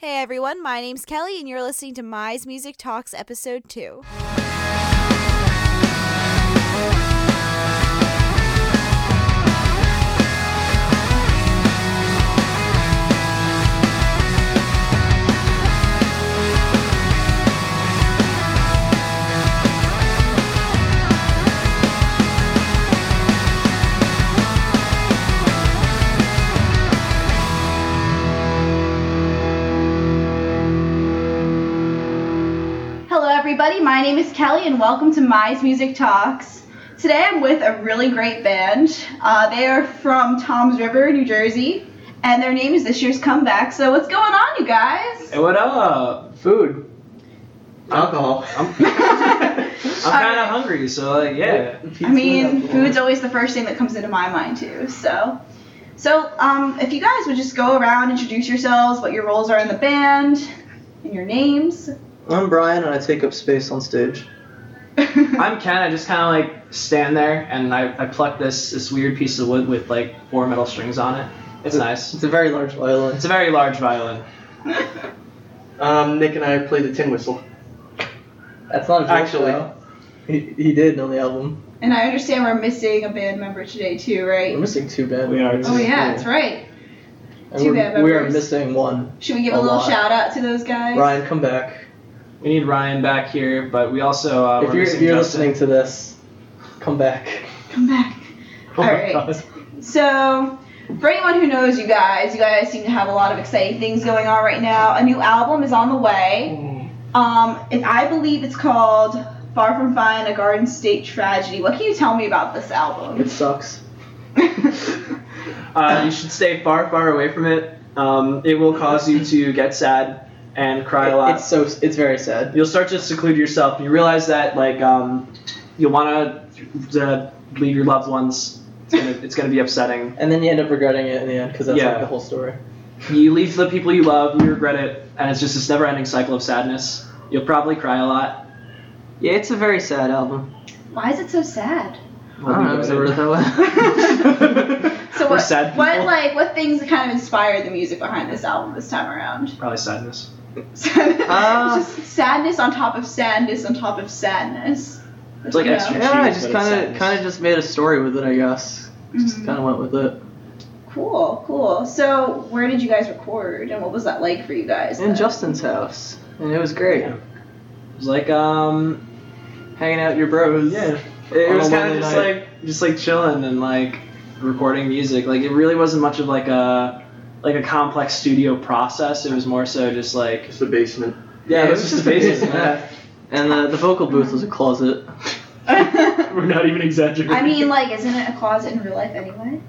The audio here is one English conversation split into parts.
Hey everyone, my name's Kelly, and you're listening to Mize Music Talks Episode 2. My name is Kelly, and welcome to Mize Music Talks. Today, I'm with a really great band. Uh, they are from Toms River, New Jersey, and their name is this year's comeback. So, what's going on, you guys? Hey, what up? Food. Alcohol. I'm, I'm kind of hungry, so like, yeah. I mean, food's always the first thing that comes into my mind too. So, so um, if you guys would just go around, introduce yourselves, what your roles are in the band, and your names. I'm Brian, and I take up space on stage. I'm Ken. I just kind of like stand there and I, I pluck this this weird piece of wood with like four metal strings on it. It's nice. It's a very large violin. It's a very large violin. Um, Nick and I play the tin whistle. That's not a joke, Actually. though. He, he did on the album. and I understand we're missing a band member today too, right? We're missing two band We are members. Oh yeah, that's right. And two we're- band We are missing one. Should we give a, A little lot. shout out to those guys? Ryan, come back. We need Ryan back here, but we also uh, if we're you're, missing if you're Justin. listening to this, come back. Come back. Oh Alright. God. So, for anyone who knows you guys, you guys seem to have a lot of exciting things going on right now. A new album is on the way. Um, and I believe it's called Far From Fine, A Garden State Tragedy. What can you tell me about this album? It sucks. Uh, you should stay far, far away from it. Um, it will cause you to get sad and cry a lot. It's so it's very sad. you'll start to seclude yourself and you realize that like um, you'll want to leave your loved ones it's gonna, it's gonna be upsetting And then you end up regretting it in the end because that's Yeah. like the whole story. you leave the people you love you regret it and it's just this never-ending cycle of sadness you'll probably cry a lot Yeah, it's a very sad album. Why is it so sad? We'll I don't know, is it really that way? So We're what, sad what like what things kind of inspired the music behind this album this time around? probably sadness Uh, It's just sadness on top of sadness on top of sadness. It's like You know? extra- yeah, I just kind of kind of just made a story with it, I guess. Just Mhm. kind of went with it. Cool, cool. So, where did you guys record, and what was that like for you guys? In then? Justin's house, and it was great. Yeah. it was like um Hanging out with your bros. yeah it On was kind of just night. like just like chilling and like recording music like it really wasn't much of like a like a complex studio process it was more so just like Just the basement. yeah, it was just the basement. yeah. And the, the vocal booth was a closet. We're not even exaggerating. I mean, like, isn't it a closet in real life anyway?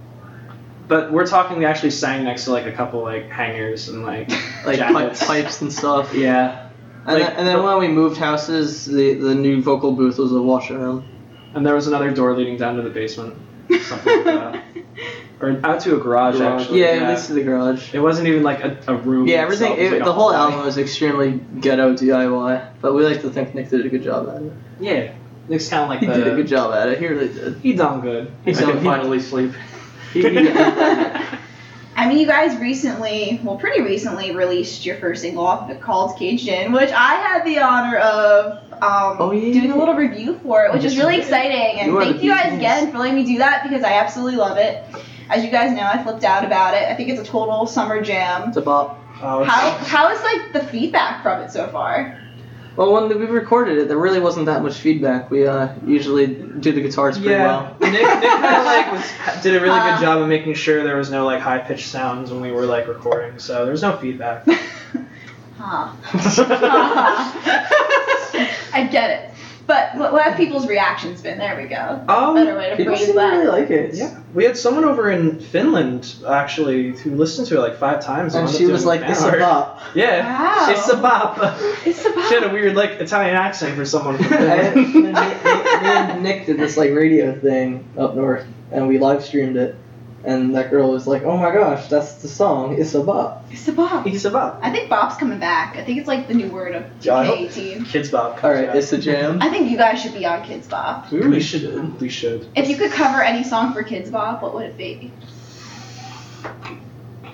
but we're talking. We actually sang next to like a couple like hangers and like Like pipe, jackets. pipes and stuff. Yeah, And, Like, then, and then when we moved houses, the, the new vocal booth was a washroom. and there was another door leading down to the basement, something like that, or out to a garage. Garage. Actually, Yeah, at least to the garage. It wasn't even like a, a room. Yeah, everything. it like, the whole hallway. album was extremely ghetto DIY, but we like to think Nick did a good job at it. Yeah, Nick's kind of like He the. did a good job at it. He really did. He done good. I So can finally sleep. He, he. I mean, you guys recently, well, pretty recently, released your first single off of it called Caged In, which I had the honor of um, Oh, yeah. doing a little review for it, which is really exciting. And You thank you guys beacons. again for letting me do that because I absolutely love it. As you guys know, I flipped out about it. I think it's a total summer jam. It's a bop. Oh, it's- How how is like the feedback from it so far? Well, when we recorded it, there really wasn't that much feedback. We uh, usually do the guitars pretty Yeah, well. Nick, Nick kind of like was did a really Uh, good job of making sure there was no like high pitched sounds when we were like recording, so there was no feedback. Huh. I get it. But what, what have people's reactions been? There we go. Um, Better way to People phrase seem to really like it. Yeah, we had someone over in Finland actually who listened to it like five times. And wound she was like, "It's fan a bop." Yeah, Wow. it's a bop. It's a bop. She had a weird like Italian accent for someone from And me, me- me and Nick did this like radio thing up north, and we live streamed it. And that girl was like, "Oh my gosh, that's the song. It's a bop." It's a bop. He's a bop. I think bop's coming back. I think it's like the new word of Yeah, I hope- 2018. Kids bop. All right, it's a jam. I think you guys should be on Kidz Bop. We We really should. We should. If you could cover any song for Kidz Bop, what would it be?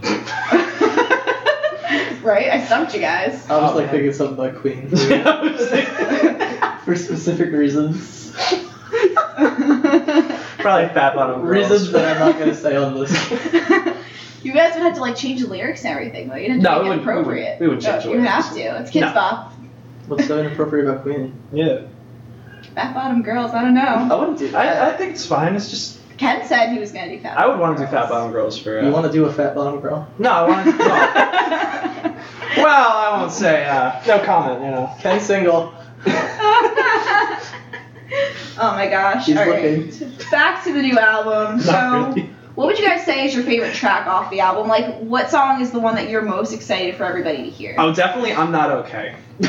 right? I stumped you guys. I was Oh, like man. thinking something about Queen I for specific reasons. Probably fat bottom girls. Reasons that I'm not gonna say on this. you guys would have to like change the lyrics and everything though. You didn't No, make it wouldn't- we wouldn't- appropriate. we wouldn't change the You would lyrics. have to. It's kids No. bop. What's so inappropriate about Queen? Yeah. Fat bottom girls. I don't know. I wouldn't do that. I, I think it's fine. It's just Ken said he was gonna do fat. I would want to do fat bottom girls for. Uh, you want to do a fat bottom girl? No, I want to. Well, well, I won't say. Uh, no comment. You know. Ken single. oh my gosh. He's All right. looking. Back to the new album. So, really. what would you guys say is your favorite track off the album? Like, what song is the one that you're most excited for everybody to hear? Oh, definitely. I'm not okay.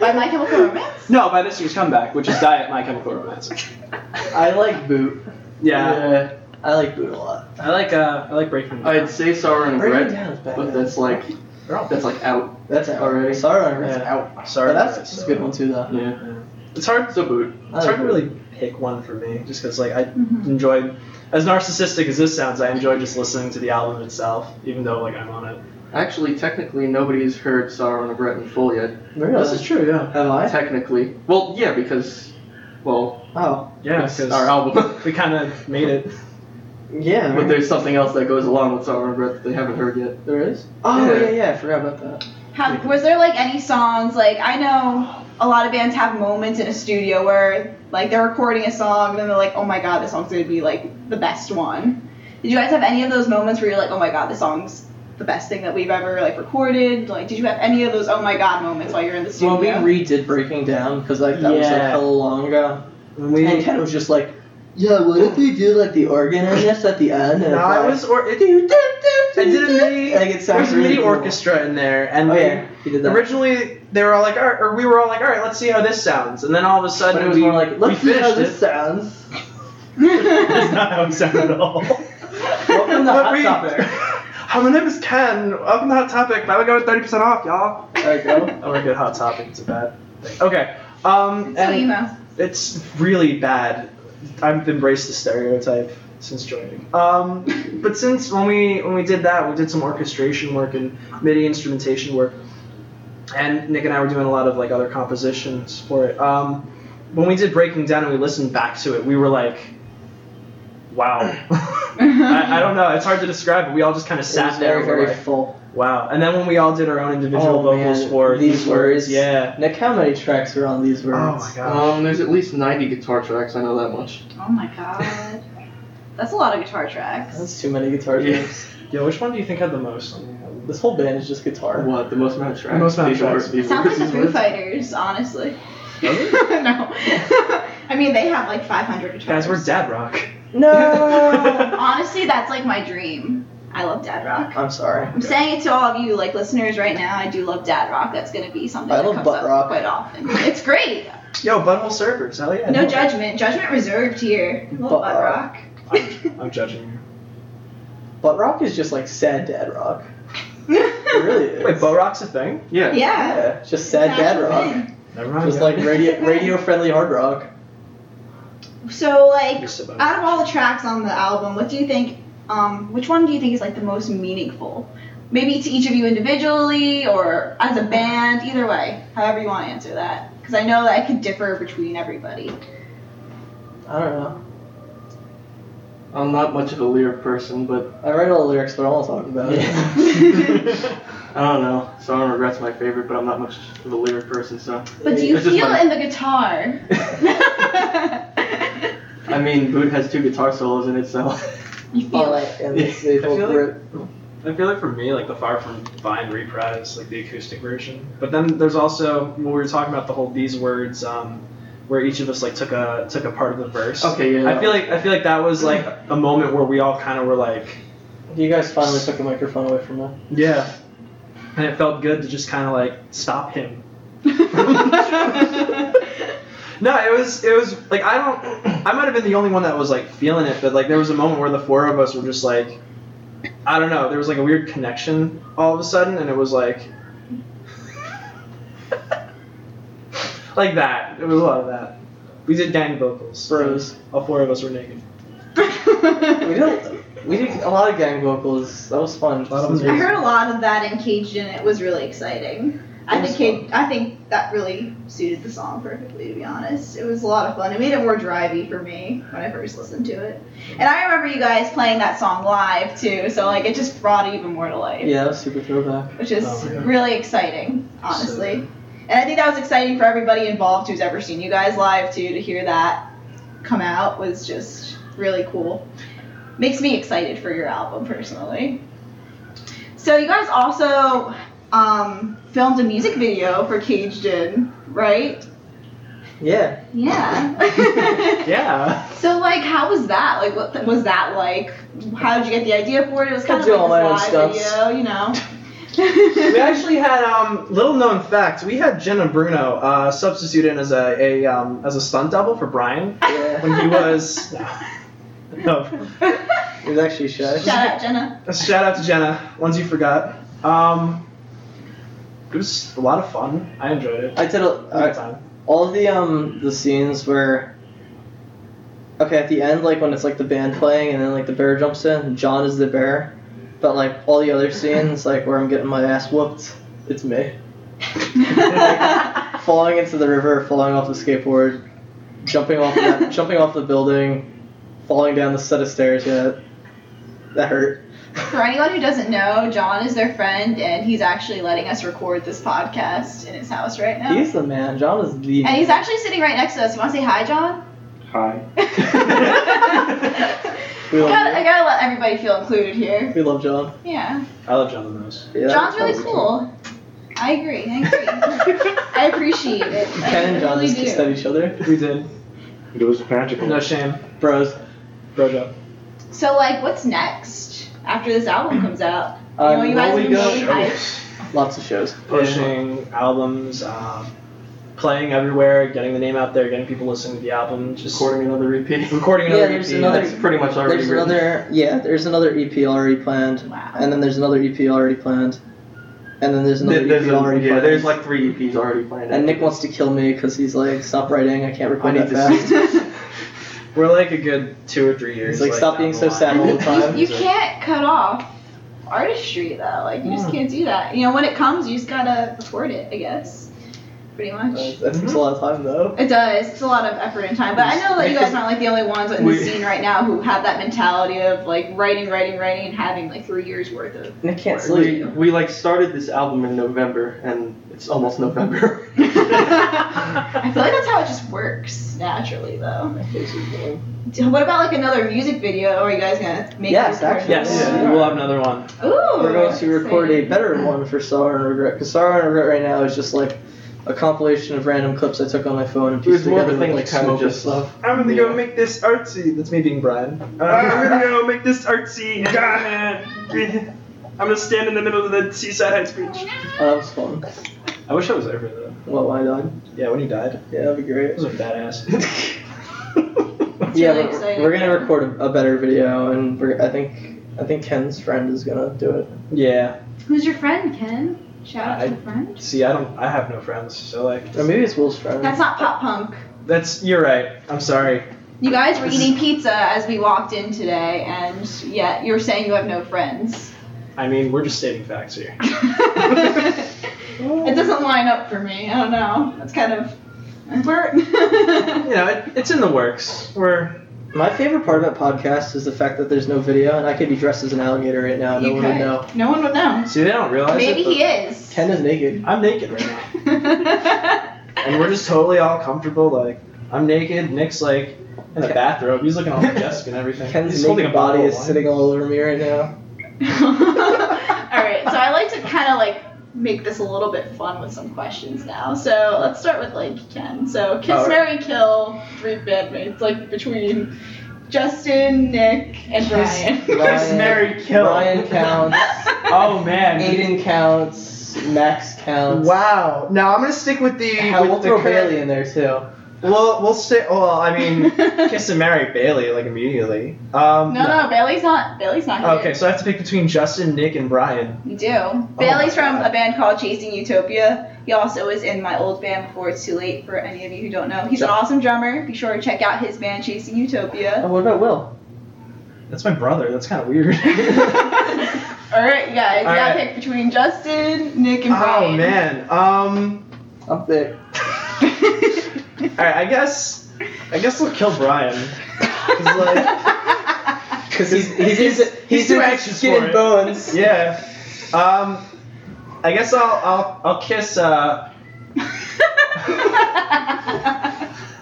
By My Chemical Romance? no, by this year's comeback, which is Diet My Chemical Romance. I like Boot. Yeah. I like Boot a lot. I like. Uh, I like Breaking. Down. I'd say Sorrow and Breaking Regret, Down bad. but that's like that's like out. That's out already. Sorry, I'm Yeah. out. Sorry, But that's, guys, that's a good one too, though. Yeah. It's hard. It's a boot. It's hard to really pick one for me, just because like I Mhm. enjoy, as narcissistic as this sounds, I enjoy just listening to the album itself, even though like I'm on it. Actually, technically, nobody's heard Sorrow and Regret in full yet. Really? This is true, yeah. Have I? Technically, well, yeah, because, well, Oh. Yeah, it's because our album. we kind of made it. Yeah. but there's something else that goes along with Sorrow and Regret that they haven't heard yet. There is? Oh, Yeah. yeah, yeah, I forgot about that. How, was there like any songs like I know a lot of bands have moments in a studio where like they're recording a song and then they're like, oh my god, this song's gonna be like the best one. Did you guys have any of those moments where you're like, oh my god, this song's the best thing that we've ever like recorded? Like, did you have any of those oh my god moments while you're in the studio? Well, we redid Breaking Down because like that was like Yeah. hella long ago, And We, and Ken was just like, "Yeah, what if we do like the organ in this at the end?" And no, it's I like, was or it, I did a mini. Like it sounds There's a really mini cool. orchestra in there, and Oh we- yeah, he did that. originally they were all like, all right, or we were all like, all right, let's see how this sounds, and then all of a sudden but it was we, more like, "Let's see finished how it. this sounds." That's not how it sounded at all. Welcome to But Hot we- Topic. Hi, my name is Ken. Welcome to Hot Topic. Now we got 30% off, y'all. There you go. I work at Hot Topic. It's a bad thing. Okay. Um, so and emo. it's really bad. I've embraced the stereotype since joining. Um, but since when we when we did that, we did some orchestration work and MIDI instrumentation work, and Nick and I were doing a lot of like other compositions for it. Um, when we did Breaking Down and we listened back to it, we were like, wow. I, I don't know. It's hard to describe, but we all just kind of It sat was there. very, and were very like, full. wow. And then when we all did our own individual Oh, vocals man. for These these words, Words. yeah. Nick, how many tracks are on these words? Oh my god. Um, there's at least 90 guitar tracks. I know that much. oh my god. That's a lot of guitar tracks. That's too many guitar tracks. Yeah, which one do you think had the most? on the? This whole band is just guitar. What the most amount of tracks? The most amount of tracks. words- Sounds like the Foo. Fighters, honestly. Does no. I mean, they have like 500 guitars. Guys, we're dad rock. No. Honestly, that's like my dream. I love dad rock. I'm sorry. I'm saying it to all of you, like listeners, right now. I do love dad rock. That's gonna be something I that love comes butt up rock. quite often. It's great. Yo, Butthole Surfers, hell yeah. No judgment. Judgment reserved here. I love Butt butt rock. rock. I'm, I'm judging you. Butt rock is just like sad dad rock. It really is. Wait, bow rock's a thing? Yeah. yeah. Yeah, it's just sad It's dad actually rock. thing. Never mind. Just like radio radio friendly hard rock. So like, Just about- out of all the tracks on the album, what do you think? Um, which one do you think is like the most meaningful? Maybe to each of you individually or as a band, either way, however you want to answer that. Because I know that it could differ between everybody. I don't know. I'm not much of a lyric person, but I write all the lyrics, but I won't talk about it. I don't know. Sorrow and Regret's my favorite, but I'm not much of a lyric person, so. But do you It's feel my- it in the guitar? I mean, Boot has two guitar solos in it, so. you feel Oh, it. and they, they I both feel like- I feel like for me, like the Far From Fine reprise, like the acoustic version. But then there's also when we were talking about the whole these words, um, where each of us like took a took a part of the verse. Okay, yeah. I feel like I feel like that was like a moment where we all kind of were like, You guys finally took the microphone away from me. yeah, and it felt good to just kind of like stop him. No, it was it was like I don't I might have been the only one that was like feeling it, but like there was a moment where the four of us were just like I don't know, there was like a weird connection all of a sudden and it was like like that. It was a lot of that. We did gang vocals. Bros. All four of us were naked. We don't. We did a lot of gang vocals. That was fun. A lot I heard a lot of that in Caged in it was really exciting. I think Cage, I think that really suited the song perfectly to be honest. It was a lot of fun. It made it more drivey for me when I first listened to it. And I remember you guys playing that song live too, so like it just brought it even more to life. Yeah, super throwback. Which is Oh, yeah. really exciting, honestly. And I think that was exciting for everybody involved who's ever seen you guys live too to hear that come out was just really cool. Makes me excited for your album personally. So you guys also um, filmed a music video for Caged In, right? Yeah. Yeah. Yeah. So like, how was that? Like, what th- was that like? How did you get the idea for it? It was kind I of like all my own this live video, you know. We actually had um little known fact. We had Jenna Bruno uh, substitute in as a, a um, as a stunt double for Brian Yeah. when he was. no. It was actually shy. Shout out Jenna. A shout out to Jenna. Ones you forgot. Um, it was a lot of fun. I enjoyed it. I did a a, good time. all the um the scenes where okay at the end like when it's like the band playing and then like the bear jumps in john is the bear but like all the other scenes like where i'm getting my ass whooped it's me falling into the river falling off the skateboard jumping off that, jumping off the building falling down the set of stairs yeah that hurt For anyone who doesn't know, John is their friend, and he's actually letting us record this podcast in his house right now. he's the man john is the and he's actually sitting right next to us. You want to say hi, John? Hi. I we love, gotta, I you. gotta let everybody feel included here. we love john Yeah, I love John the most. yeah, John's really probably cool. I agree. I agree. I appreciate it. I ken and john really just kissed at each other We did. It was magical. No shame. bros Bro job. So, like, what's next after this album comes out? You know, Um, you well, guys we have been go- really hyped. lots of shows Pushing albums, um, playing everywhere, getting the name out there, getting people listening to the album, just Recording another repeat. recording Yeah, another there's EP. another- That's pretty much already There's written. another, yeah. There's another EP already planned, Wow. and then there's another EP already planned, and then there's another There- There's EP a- already yeah, planned. there's like three EPs already planned. and Nick wants to kill me because he's like, stop writing. I can't I record need that to fast. We're like a good two or three years. He's like, stop being so sad all the time. You, you can't cut off artistry though. Like you just hmm. can't do that. You know, when it comes, you just gotta record it. I guess. Pretty much. Uh, that takes a lot of time though. It does. It's a lot of effort and time. But I know that you guys aren't like the only ones in the We- scene right now who have that mentality of like writing, writing, writing, and having like three years worth of. Nick can't We, sleep. we like started this album in November and it's almost November. I feel like that's how it just works naturally, though. My face is going. What about like another music video? Or are you guys gonna make? Yes, this part actually. Yes. Yeah. we'll have another one. Ooh. We're going to record a better one for Sorrow and Regret because Sorrow and Regret right now is just like a compilation of random clips I took on my phone and It was pieced more of together a with thing like to kind of smoke and just- stuff. I'm gonna Yeah. go make this artsy. That's me being Brian. Uh, I'm gonna go make this artsy. And, I'm gonna stand in the middle of the Seaside Heights Beach. Oh, that was fun. I wish I was there for that. Well, I died. Yeah, when you died, Yeah, that'd be great. it was a badass. Yeah, really but exciting. we're gonna record a, a better video, and we're, I think I think Ken's friend is gonna do it. yeah. Who's your friend, Ken? Shout out I- to a friend. See, I don't. I have no friends, so like. Or maybe it's Will's friend. That's not pop punk. That's. You're right. I'm sorry. You guys were eating pizza as we walked in today, and yet you're saying you have no friends. I mean, we're just stating facts here. it doesn't line up for me. I don't know. That's kind of. We're. You know, it, it's in the works. We're. My favorite part of that podcast is the fact that there's no video, and I could be dressed as an alligator right now. No You one would know. No one would know. See, they don't realize Maybe it. but he is. Ken is naked. I'm naked right now, and we're just totally all comfortable. Like, I'm naked. Nick's like in a Ken- bathrobe. He's looking all desk and everything. Ken's He's holding a naked body bottle is wine. sitting all over me right now. Alright, so I like to kind of like make this a little bit fun with some questions now. So let's start with like Ken. So Kiss Alright. Mary Kill, three bandmates, like between Justin, Nick, and Brian. Kiss, Ryan- Mary, kill. Ryan counts. Oh man. Aiden counts. Max counts. Wow. Now I'm gonna stick with the. Hell, with we'll the throw Bailey in there too. Well, we'll say. Well, I mean, kiss and marry Bailey like immediately. Um, No, no, Bailey's not. Bailey's not here. Okay, so I have to pick between Justin, Nick, and Brian. You do. Bailey's from God. a band called Chasing Utopia. He also was in my old band before it's too late for any of you who don't know. He's an awesome drummer. Be sure to check out his band Chasing Utopia. Oh, what about Will? That's my brother. That's kind of weird. All right, you guys. You All gotta right. pick between Justin, Nick, and Brian. oh man. Um. I'm thick. All right. I guess. I guess we'll kill Brian. 'Cause, like, Because he's, he's, He's- he's, he's too anxious skin for and it. bones. yeah. Um. I guess I'll I'll I'll kiss uh.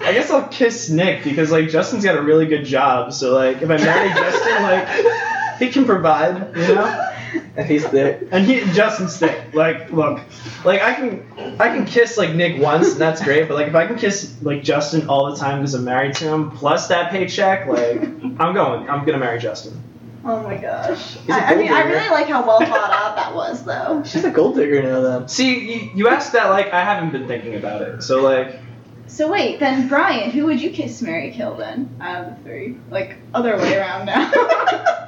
I guess I'll kiss Nick because like Justin's got a really good job. So like if I marry Justin, like he can provide, you know. And he's thick. And he Justin's thick. Like look, like I can I can kiss like Nick once and that's great. But like if I can kiss like Justin all the time because I'm married to him plus that paycheck, like I'm going. I'm gonna marry Justin. oh my gosh. I mean, gold I really like how well thought out that was, though. She's a gold digger now though. See, you, you asked that like I haven't been thinking about it. So like So wait, then Brian, who would you kiss, Mary, kill then? Out of the three, like other way around now.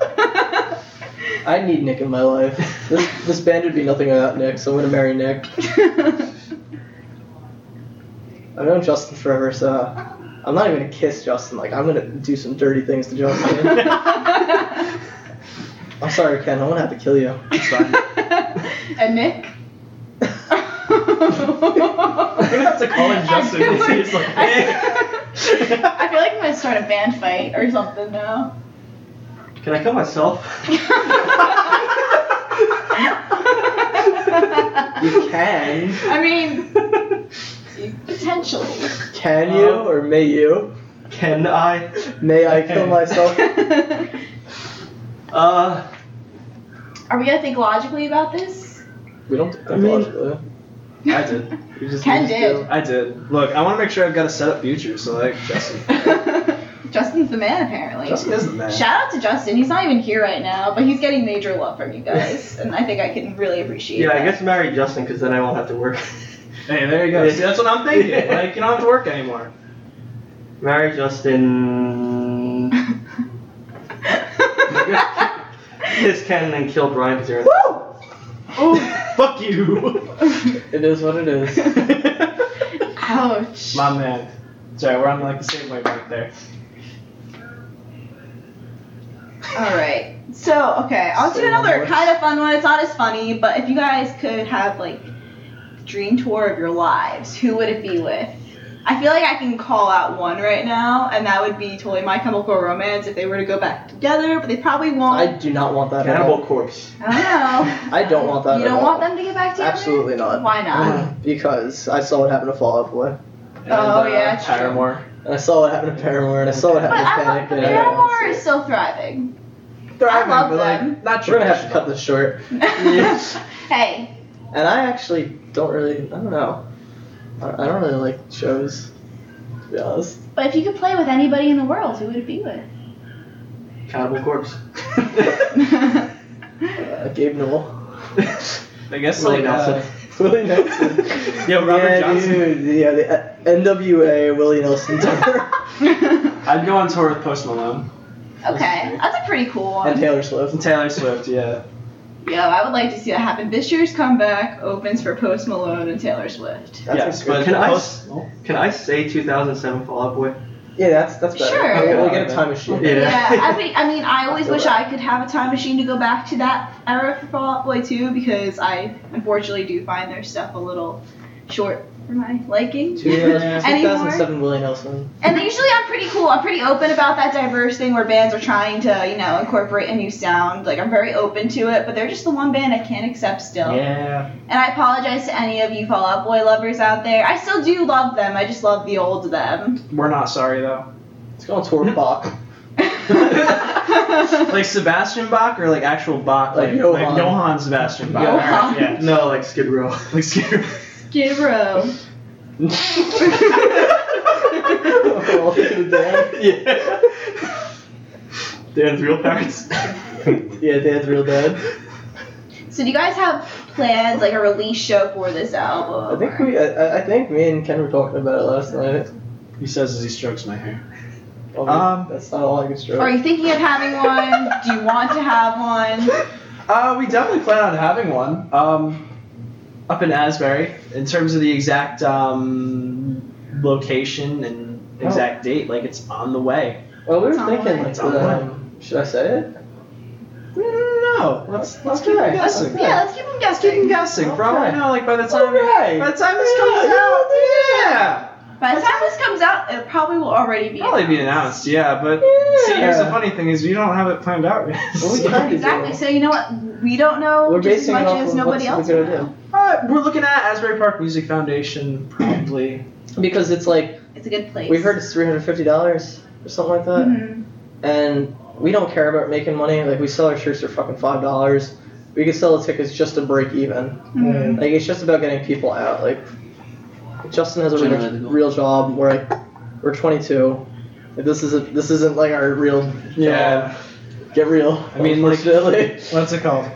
I need Nick in my life. This, this band would be nothing without Nick, so I'm gonna marry Nick. I've known Justin forever, so I'm not even gonna kiss Justin. Like I'm gonna do some dirty things to Justin. I'm sorry, Ken. I'm gonna have to kill you. it's fine. and Nick. I'm gonna have to call him Justin I feel because he's like, I, I feel like I'm gonna start a band fight or something now. Can I kill myself? You can. I mean, potentially. Can you or may you? Can I? May I kill myself? Uh, Are we gonna think logically about this? We don't think I mean- logically. I did. We just- Ken did. do. I did. Look, I want to make sure I've got a set up future. So like Justin. Justin's the man, apparently. Justin is the man. Shout out to Justin. He's not even here right now, but he's getting major love from you guys, and I think I can really appreciate it. yeah, that. I guess marry Justin because then I won't have to work. Hey, there you go. See, that's what I'm thinking. Like you don't have to work anymore. marry Justin. Kiss Ken and then kill Brian because you're. In- Oh, fuck you. It is what it is. Ouch. My man. Sorry, we're on like the same wavelength there. All right. So, okay, I'll do another kind of fun one. It's not as funny, but if you guys could have like dream tour of your lives, who would it be with? I feel like I can call out one right now, and that would be totally My Chemical Romance if they were to go back together, but they probably won't. I do not want that Cannibal all. Corpse. I don't know. I don't want that You at don't all. want them to get back together? Absolutely not. Why not? Uh, because I saw what happened to Fall Out Boy. And, uh, Oh, yeah, it's true. Paramore. And I saw what happened to Paramore, and I saw what But happened to I Panic. love, and Paramore is still thriving. Thriving, love but, like, them. not We're gonna have to cut this short. hey, And I actually don't really, I don't know. I I don't really like shows, to be honest. but if you could play with anybody in the world, who would it be with? Cannibal Corpse. Uh, Gabe Newell. I guess Willie like uh, Nelson. Willie Nelson. Yo, Robert yeah, Johnson. dude. Yeah, the uh, NWA Willie Nelson tour. I'd go on tour with Post Malone okay, that's a pretty cool one. and Taylor Swift. and Taylor Swift. Yeah. Yeah, I would like to see that happen. This year's comeback opens for Post Malone and Taylor Swift. That's yes, a but Can I Can I say 2007 Fall Out Boy? Yeah, that's that's better. Sure. Okay, we'll get a time machine. Yeah. Yeah, I mean, I mean, I always I wish that. I could have a time machine to go back to that era for Fall Out Boy too, because I unfortunately do find their stuff a little short for my liking. Yeah. 2007 Willie Nelson. And usually I'm pretty cool. I'm pretty open about that diverse thing where bands are trying to, you know, incorporate a new sound. Like I'm very open to it, but they're just the one band I can't accept still. Yeah. And I apologize to any of you Fall Out Boy lovers out there. I still do love them. I just love the old them. We're not sorry though. It's called go tour Bach. like Sebastian Bach or like actual Bach, Like like, Johann. like Johann Sebastian Bach. Johann. Yeah. No, like Skid Row. Like Skid Skid Row. Oh, look at yeah. Dan's real parents. Yeah, Dan's real dad. So do you guys have plans, like a release show for this album? I think we, I, I think me and Ken were talking about it last night. He says as he strokes my hair. Well, Um, that's not all I can stroke. Are you thinking of having one? do you want to have one? Uh, we definitely plan on having one. Um, up in Asbury. In terms of the exact um, location and exact date, like it's on the way. Well, we were It's on thinking like It's on the the um, Should I say it? No, let's let's keep Okay. guessing. Okay. Yeah, let's keep them Let's keep guessing. guessing, bro. Okay. I know, like by the time Alright. by the time this Yeah, comes yeah, out, yeah, By the time this comes out, it probably will already be. probably be announced. Yeah, but see, here's the funny thing is we don't have it planned out yet. Well, we So- kinda do. Exactly. So you know what? We don't know We're just as much as nobody else. a good will idea. know. Uh, we're looking at Asbury Park Music Foundation, probably. Because it's like It's a good place. we heard it's three hundred fifty dollars or something like that, Mhm. and we don't care about making money. Like we sell our shirts for fucking five dollars. We could sell the tickets just to break even. Mhm. Like it's just about getting people out. Like Justin has a real, Generally the goal. real job. We're like we're 22. This isn't this isn't like our real Yeah. Get real. I mean, like, what's it called?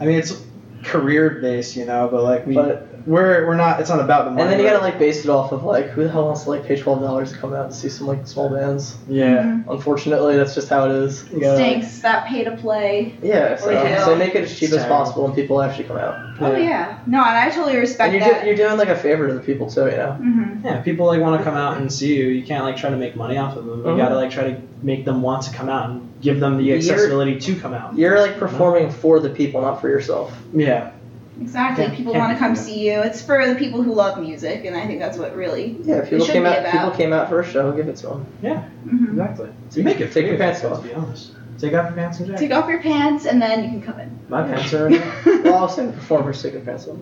I mean, it's career based, you know, but like we But- we're we're not. It's not about the money. and then you right? gotta like base it off of like who the hell wants to like pay twelve dollars to come out and see some like small bands. yeah. Mhm. Unfortunately, that's just how it is. You gotta, Stinks that pay to play. Yeah, so, Yeah. so make it as cheap as possible and people actually come out. Oh yeah. No, and I totally respect And you're, that. do, you're doing like a favor to the people too, you know. hmm Yeah, people like want to come out and see you. You can't like try to make money off of them. You Mhm. gotta like try to make them want to come out and give them the You're- accessibility to come out. You're like performing for the people, not for yourself. Yeah. Exactly. Yeah. People Yeah. want to come see you. It's for the people who love music, and I think that's what really. Yeah, if people came out, about. people came out for a show, give it to them. Mhm. Exactly. Take- make it take your free, pants To off. be honest. Take off your pants and jacket. Take off your pants, and then you can come in. My pants are already. well, I was saying performers take their pants off.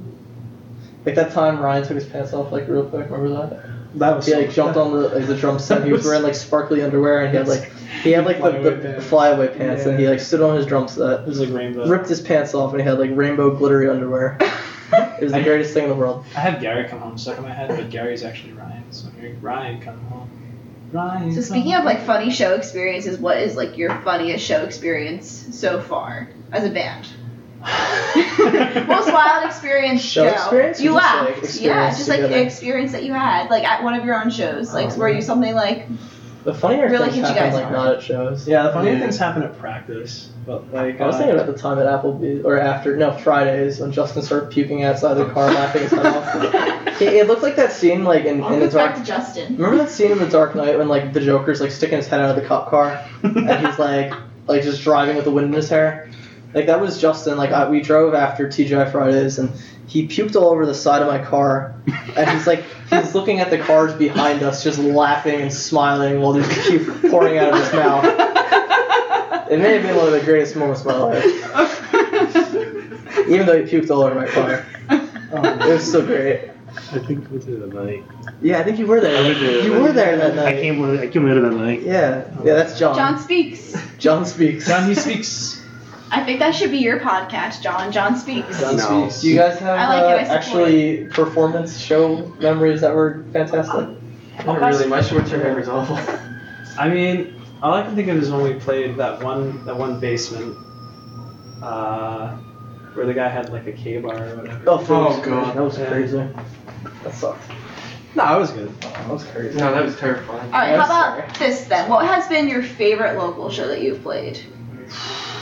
Like that time Ryan took his pants off like real quick. Remember that? That was. He so- like jumped on the like, the drum set. He was wearing like sparkly underwear and he had like he had like the, Flyaway the, pants. flyaway pants and he like stood on his drum set, uh, It was like rainbow. ripped his pants off and he had like rainbow glittery underwear. It was the greatest thing in the world. I had Gary come home stuck in my head, but Gary's actually Ryan. So here, Ryan come home. Ryan. So speaking of like funny show experiences, what is like your funniest show experience so far as a band? Most wild experience Show Joe. experience You laughed. like, yeah, experience just like together? experience that you had, like at one of your own shows. Like Oh, were you something like The funnier Really things happen like hard. not at shows. Yeah, the funnier Yeah. things happen at practice, but like. I was uh, thinking about the time at Applebee's or after no Fridays when Justin started puking outside the car, laughing his head off. It, it looked like that scene like in, I'll in the get back dark. to Justin. Remember that scene in the Dark Knight when like the Joker's like sticking his head out of the cop car and he's like like just driving with the wind in his hair. Like that was Justin. Like I, we drove after TGI Fridays and he puked all over the side of my car and he's like he's looking at the cars behind us just laughing and smiling while there's puke pouring out of his mouth. It may have been one of the greatest moments of my life, even though he puked all over my car. Oh, It was so great. I think we did it that night. Yeah, I think you were there. You were there that night. I night. came I came later that night. Yeah, yeah, that's John. John speaks. John speaks. John, he speaks. I think that should be your podcast, John. John speaks. John No. speaks. Do you guys have I like uh, it, I support actually performance show memories that were fantastic? Not really. My short-term memory's awful. I mean, all I can think of is when we played that one that one basement, uh, where the guy had like a K bar or whatever. Oh, Oh, God. that was Yeah. crazy. That sucked. No, it was good. That was crazy. No, that was terrifying. All right, how about this then? What has been your favorite local show that you've played?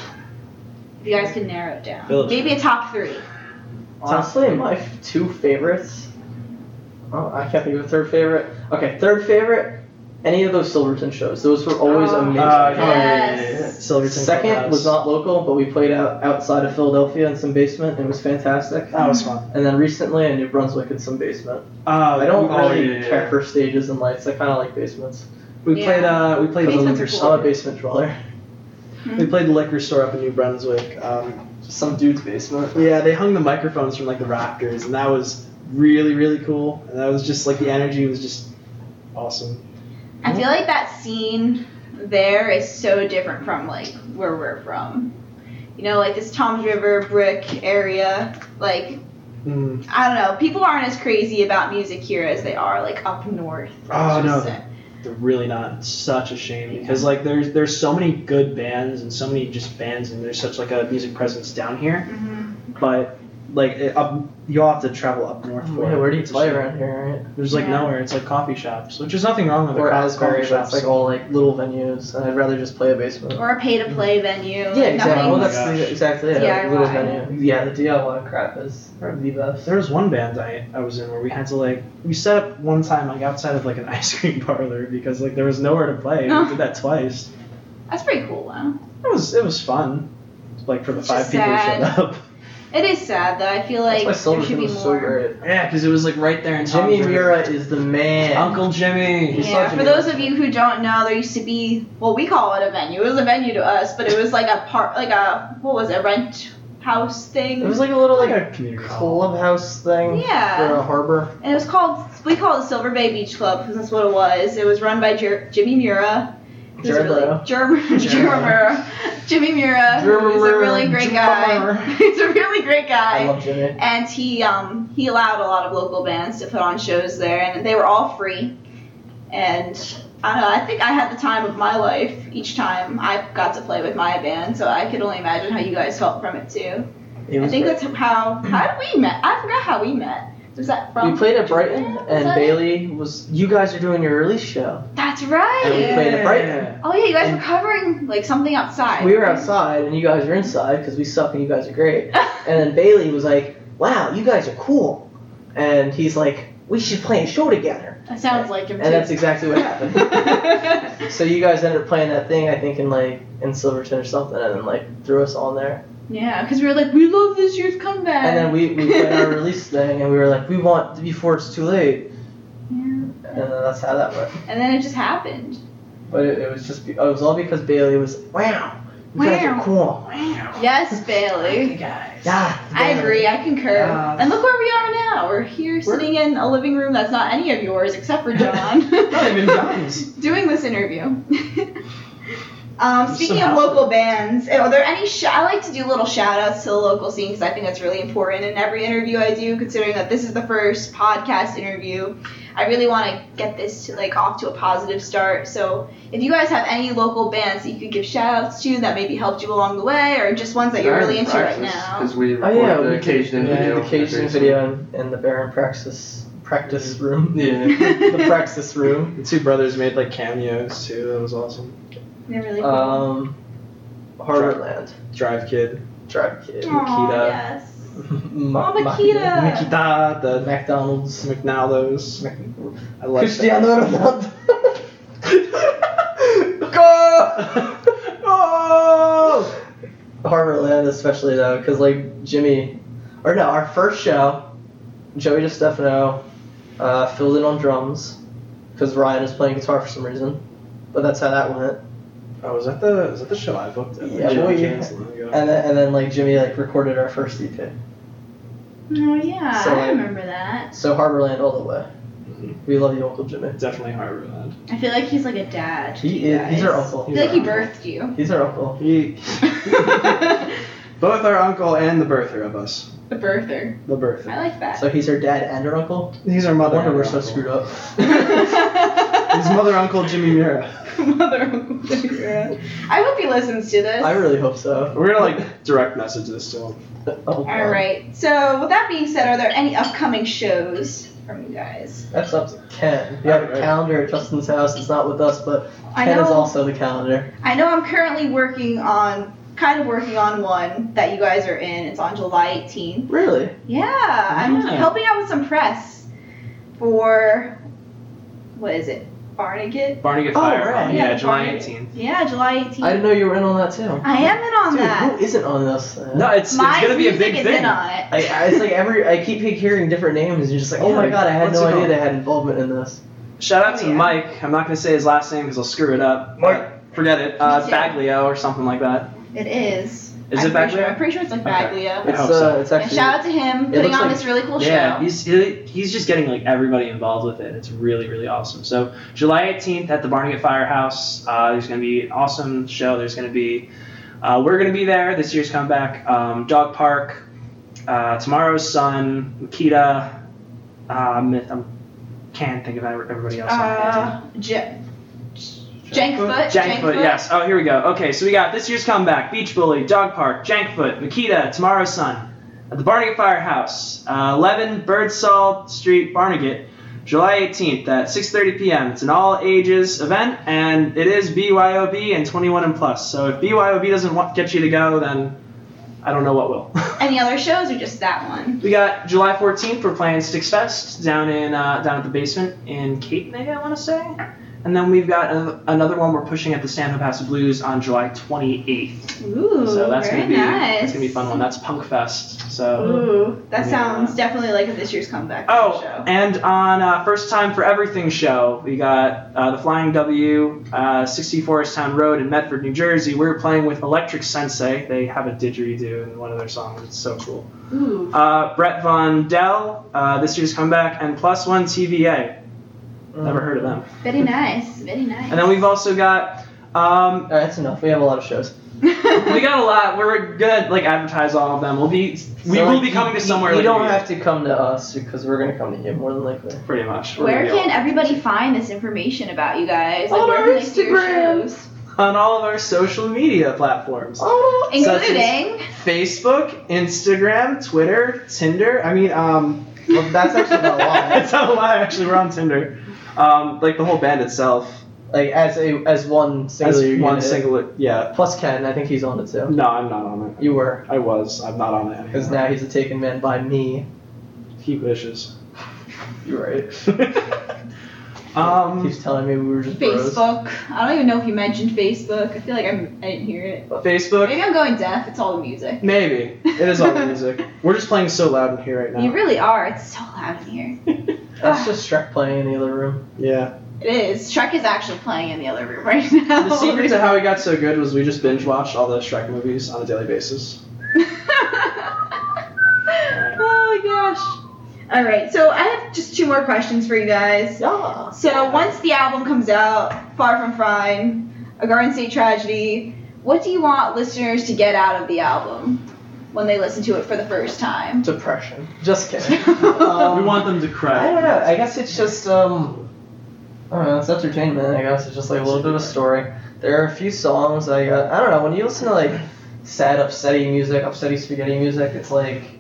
If you guys can narrow it down, Village. maybe a top three. Honestly, my f- two favorites. Oh, I can't think of a third favorite. Okay, third favorite. Any of those Silverton shows. Those were always Oh, amazing. Uh, Yes. Silverton. Second Clubhouse. was not local, but we played out outside of Philadelphia in some basement. It was fantastic. That was fun. And then recently in New Brunswick in some basement. Uh, I don't oh, really yeah, yeah, care yeah. for stages and lights. I kind of like basements. We Yeah. played. Uh, we played the Basements liquor are cool. store. I'm a basement dweller. We played the liquor store up in New Brunswick. Um, some dude's basement. yeah, they hung the microphones from like the rafters, and that was really really cool. And that was just like the energy was just awesome. I feel like that scene there is so different from like where we're from. You know, like this Toms River brick area. Like Mm. I don't know, people aren't as crazy about music here as they are like up north. Oh, no. just say. They're really not. Such a shame because like there's there's so many good bands and so many just bands and there's such like a music presence down here, Mhm. but like up you'll have to travel up north for Yeah, it. where do you It's play shame. around here, right? There's like Yeah. nowhere. It's like coffee shops, which is nothing wrong with Or the Asbury, coffee shops. like all like little venues, and I'd rather just play a basement. Or a pay to play mm. venue. Yeah, like, exactly. nothing- Well, that's oh the, exactly it. like, little DIY. venue. Yeah, the DIY crap is the best. There was one band I, I was in where we had to like we set up one time like outside of like an ice cream parlor because like there was nowhere to play. Oh. We did that twice. That's pretty cool, though. It was it was fun. Like for the It's five just people who showed up. It is sad, though. I feel like That's why there should Silverton be was so more. great. Yeah, because it was like right there in Jimmy Tom's Mura is the man. Uncle Jimmy. He's Yeah, such a for those of you who don't know, there used to be well, we call it a venue. It was a venue to us, but it was like a part, like a what was it, rent house thing. It was like a little like Like a a community hall. clubhouse thing Yeah. for a harbor. and it was called we call it Silver Bay Beach Club because that's what it was. It was run by Jer- Jimmy Mura. Who's a Jared really, Mura. Jerm, Jerm Mura. Jimmy Mura. Jerm He's a really great guy. He's a really great guy. I love Jimmy. and he um he allowed a lot of local bands to put on shows there and they were all free and I don't know, I think I had the time of my life each time I got to play with my band, so I could only imagine how you guys felt from it too. He I think great. that's how how we met? I forgot how we met. Was that from? we played at Brighton? And? Bailey was. You guys are doing your release show. That's right. And we played at Brighton. Oh yeah, you guys and- were covering like something outside. We were outside, and you guys were inside because we suck and you guys are great. And then Bailey was like, "Wow, you guys are cool," and he's like, "We should play a show together." that sounds like him too. And that's exactly what happened. so you guys ended up playing that thing, I think, in like in Silverton or something, and then like threw us all in there. Yeah, because we were like, we love this year's comeback. And then we, we played our release thing, and we were like, "We want before it's too late," Yeah. and then that's how that went. And then it just happened. But it, it was just it was all because Bailey was, "Wow, you guys Wow. are cool." Yes, Bailey. guys. Yeah, I agree. I concur. Yeah. And look where we are now. We're here sitting in a living room that's not any of yours except for John. Not even John's. Doing this interview. Um, speaking of Somehow. local bands, are there any? Sh- I like to do little shout outs to the local scene because I think that's really important in every interview I do. Considering that this is the first podcast interview, I really want to get this to like off to a positive start. So if you guys have any local bands that you could give shout outs to that maybe helped you along the way, or just ones that you're really into right now. Because we Oh recorded yeah, the we occasion did, yeah, video. the occasion video in, in the Baron practice practice room. Yeah. the practice room. The two brothers made like cameos too. That was awesome. They're really cool. Um, Harborland, Drive Kid. Drive Kid, Aw, Makita. yes. Ma- Oh, Makita. Nikita, the McDonald's, McNaldos. I like Cristiano Ronaldo. Go! oh! Harborland, especially though, because like Jimmy, or no, our first show, Joey DeStefano uh, filled in on drums, because Ryan was playing guitar for some reason, but that's how that went. Oh, was that the was that the show I booked? At? Yeah, Jim boy. King's. And then and then like Jimmy like recorded our first EP. Oh yeah, So, I remember that. So Harborland all the way. Mhm. We love you, Uncle Jimmy. Definitely Harborland. I feel like he's like a dad. to He you is. He's our guys. uncle. I feel like he birthed you. He's our uncle. He, both our uncle and the birther of us. the birther. The birther. I like that. So he's our dad and our uncle. He's our mother. wonder and we're our so screwed up. His mother, uncle Jimmy Mura. Mother Uncle Jimmy Sarah. I hope he listens to this. I really hope so. We're gonna like direct message this to him. Oh, All right. So with that being said, are there any upcoming shows from you guys? That's up to Ken. We have a Alright. calendar at Justin's house. It's not with us, but I Ken is also the calendar. I know I'm currently working on, kind of working on one that you guys are in. It's on July 18th. Really? Yeah, I'm Yeah. helping out with some press for what is it? Barnegat? Barnegat Oh, Fire. right. Yeah, Yeah, July Barnegat. 18th. Yeah, July 18th. I didn't know you were in on that too. I am in on Dude, that. who isn't on this? uh, No, it's, it's gonna be a big is thing. in on it. I, I, it's like every I keep hearing different names and you're just like, oh my god, I had what's no idea called? they had involvement in this. Shout out Oh, to yeah. Mike. I'm not gonna say his last name because I'll screw it up. Mike. Forget it. Uh, Baglio or something like that. It is. Is I'm it pretty sure- Baglio? I'm pretty sure it's like Okay. Baglio. I It's hope uh, so. it's And actually shout out to him putting on like- this really cool Yeah, show. he's he's just getting like everybody involved with it. It's really really awesome. So July 18th at the Barnegat Firehouse. Uh, there's gonna be an awesome show. There's gonna be uh, we're gonna be there. This year's comeback. Um, Dog Park. Uh, Tomorrow's Sun. Makita. Uh, I can't think of everybody else. Uh, J- Jankfoot. Jankfoot, yes. Oh, here we go. Okay, so we got this year's comeback: Beach Bully, Dog Park, Jankfoot, Makita, Tomorrow's Sun, at the Barnegat Firehouse, uh, 11 Birdsall Street, Barnegat, July 18th at 6:30 p.m. It's an all ages event, and it is BYOB and 21 and plus. So if BYOB doesn't want, get you to go, then I don't know what will. Any other shows or just that one? We got July 14th. We're playing Sticks Fest down in uh, down at the basement in Cape May, I want to say. And then we've got a, another one we're pushing at the House of Blues on July 28th. Ooh, so that's very gonna be nice. that's gonna be a fun one. That's Punk Fest. So. Ooh, that Yeah. sounds definitely like this year's comeback Oh, show. and on uh, First Time for Everything show, we got uh, the Flying W, uh, 60 Fostertown Road in Medford, New Jersey. We're playing with Electric Sensei. They have a didgeridoo in one of their songs. It's so cool. Ooh. Uh, Brett Von Dell, uh, this year's comeback, and Plus One TVA. Never heard of them. Very nice. Very nice. And then we've also got. Um, Alright, that's enough. We have a lot of shows. we got a lot. We're gonna like advertise all of them. We'll be we So, will like, be coming you- to somewhere. You later don't in have to come to us because we're gonna come to you more than likely. pretty much. We're Where gonna be can all- everybody find this information about you guys? Like, On where our can they see your Instagram. shows? on all of our social media platforms? Oh, Including. Facebook, Instagram, Twitter, Tinder. I mean, um, well, that's actually not a lie. that's not a lie. Actually, we're on Tinder. Um, like the whole band itself, Like as a as one single as one single. Yeah. Plus Ken, I think he's on it too. No, I'm not on it. You were. I was. I'm not on it because now he's a taken man by me. he wishes. You're right. um, Keeps telling me we were just bros. Facebook. I don't even know if you mentioned Facebook. I feel like I'm, I didn't hear it. Facebook. Maybe I'm going deaf. It's all the music. Maybe it is all the music. We're just playing so loud in here right now. You really are. It's so loud in here. That's just Shrek playing in the other room. yeah. It is. Shrek is actually playing in the other room right now. The secret to how we got so good was we just binge watched all the Shrek movies on a daily basis. oh my gosh. All right, so I have just two more questions for you guys. Yeah. So once the album comes out, Far From Fine, A Garden State Tragedy, what do you want listeners to get out of the album when they listen to it for the first time? Depression. Just kidding. we want them to cry. I don't know. I guess it's just um. I don't know. It's entertainment. I guess it's just like a little bit of a story. There are a few songs I got. I don't know. When you listen to like sad, upsetty music, upsetty spaghetti music, it's like.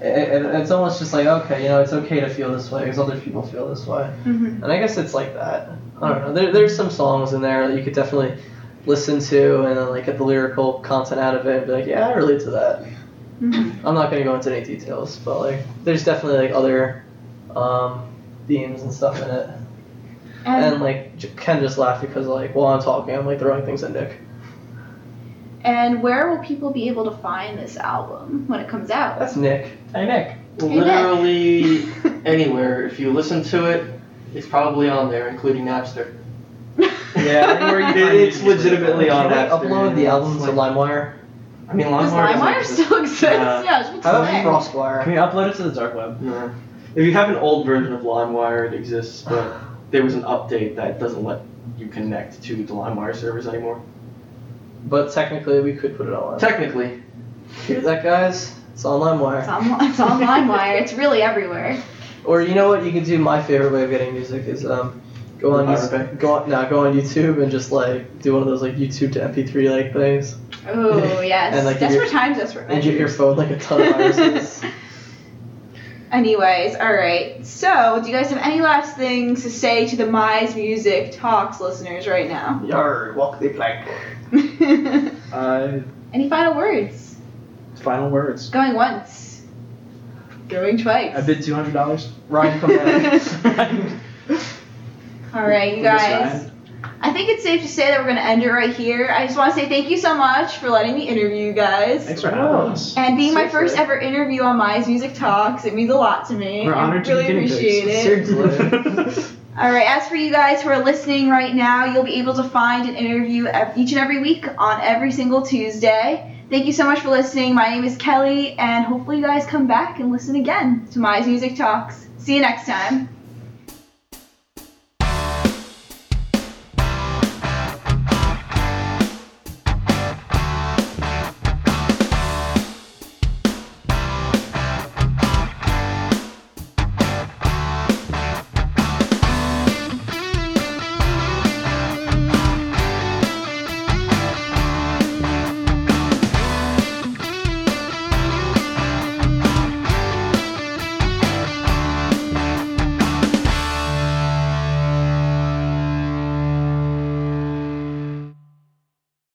It, it, it's almost just like okay, you know, it's okay to feel this way because other people feel this way, Mhm. and I guess it's like that. I don't know. There, there's some songs in there that you could definitely listen to and then like get the lyrical content out of it and be like, yeah, I relate to that. Mhm. I'm not gonna go into any details, but like, there's definitely like other um, themes and stuff in it. And And, like, Ken just laughed because like while I'm talking, I'm like throwing things at Nick. And where will people be able to find this album when it comes out? That's Nick. Hey Nick. Hey, Literally anywhere. If you listen to it, it's probably on there, including Napster. Yeah, anywhere you It- find it's music. legitimately on Can I Napster. upload the album to LimeWire? I mean, Does LimeWire doesn't LimeWire exist. still exists? Yeah. Yeah, I was about to How. Can FrostWire? we upload it to the dark web? No. If you have an old version of LimeWire, it exists, but there was an update that doesn't let you connect to the LimeWire servers anymore. But technically, we could put it all on. Technically, Hear that, guys? It's on wire. It's LimeWire. on, it's on LimeWire. It's really everywhere. Or you know what? You can do. My favorite way of getting music is um, go on YouTube, go on, nah, go on YouTube and just like do one of those like YouTube to MP3 like things, Oh yes. And, like, give desperate your- times, desperate and give your phone like a ton of viruses. Anyways, all right. So, do you guys have any last things to say to the Mize Music Talks listeners right now? Yar, walk the plank. Uh, any final words? final words. Going once. Going twice. I bid two hundred dollars. Ryan, come back. All right, you guys. I think it's safe to say that we're going to end it right here. I just want to say thank you so much for letting me interview you guys. Thanks for having us. And being my Seriously. first ever interview on Mize Music Talks, it means a lot to me. We're I honored to be really guinea appreciate pigs. it. Seriously. All right, as for you guys who are listening right now, you'll be able to find an interview each and every week on every single Tuesday. Thank you so much for listening. My name is Kelly, and hopefully you guys come back and listen again to Mize Music Talks. See you next time.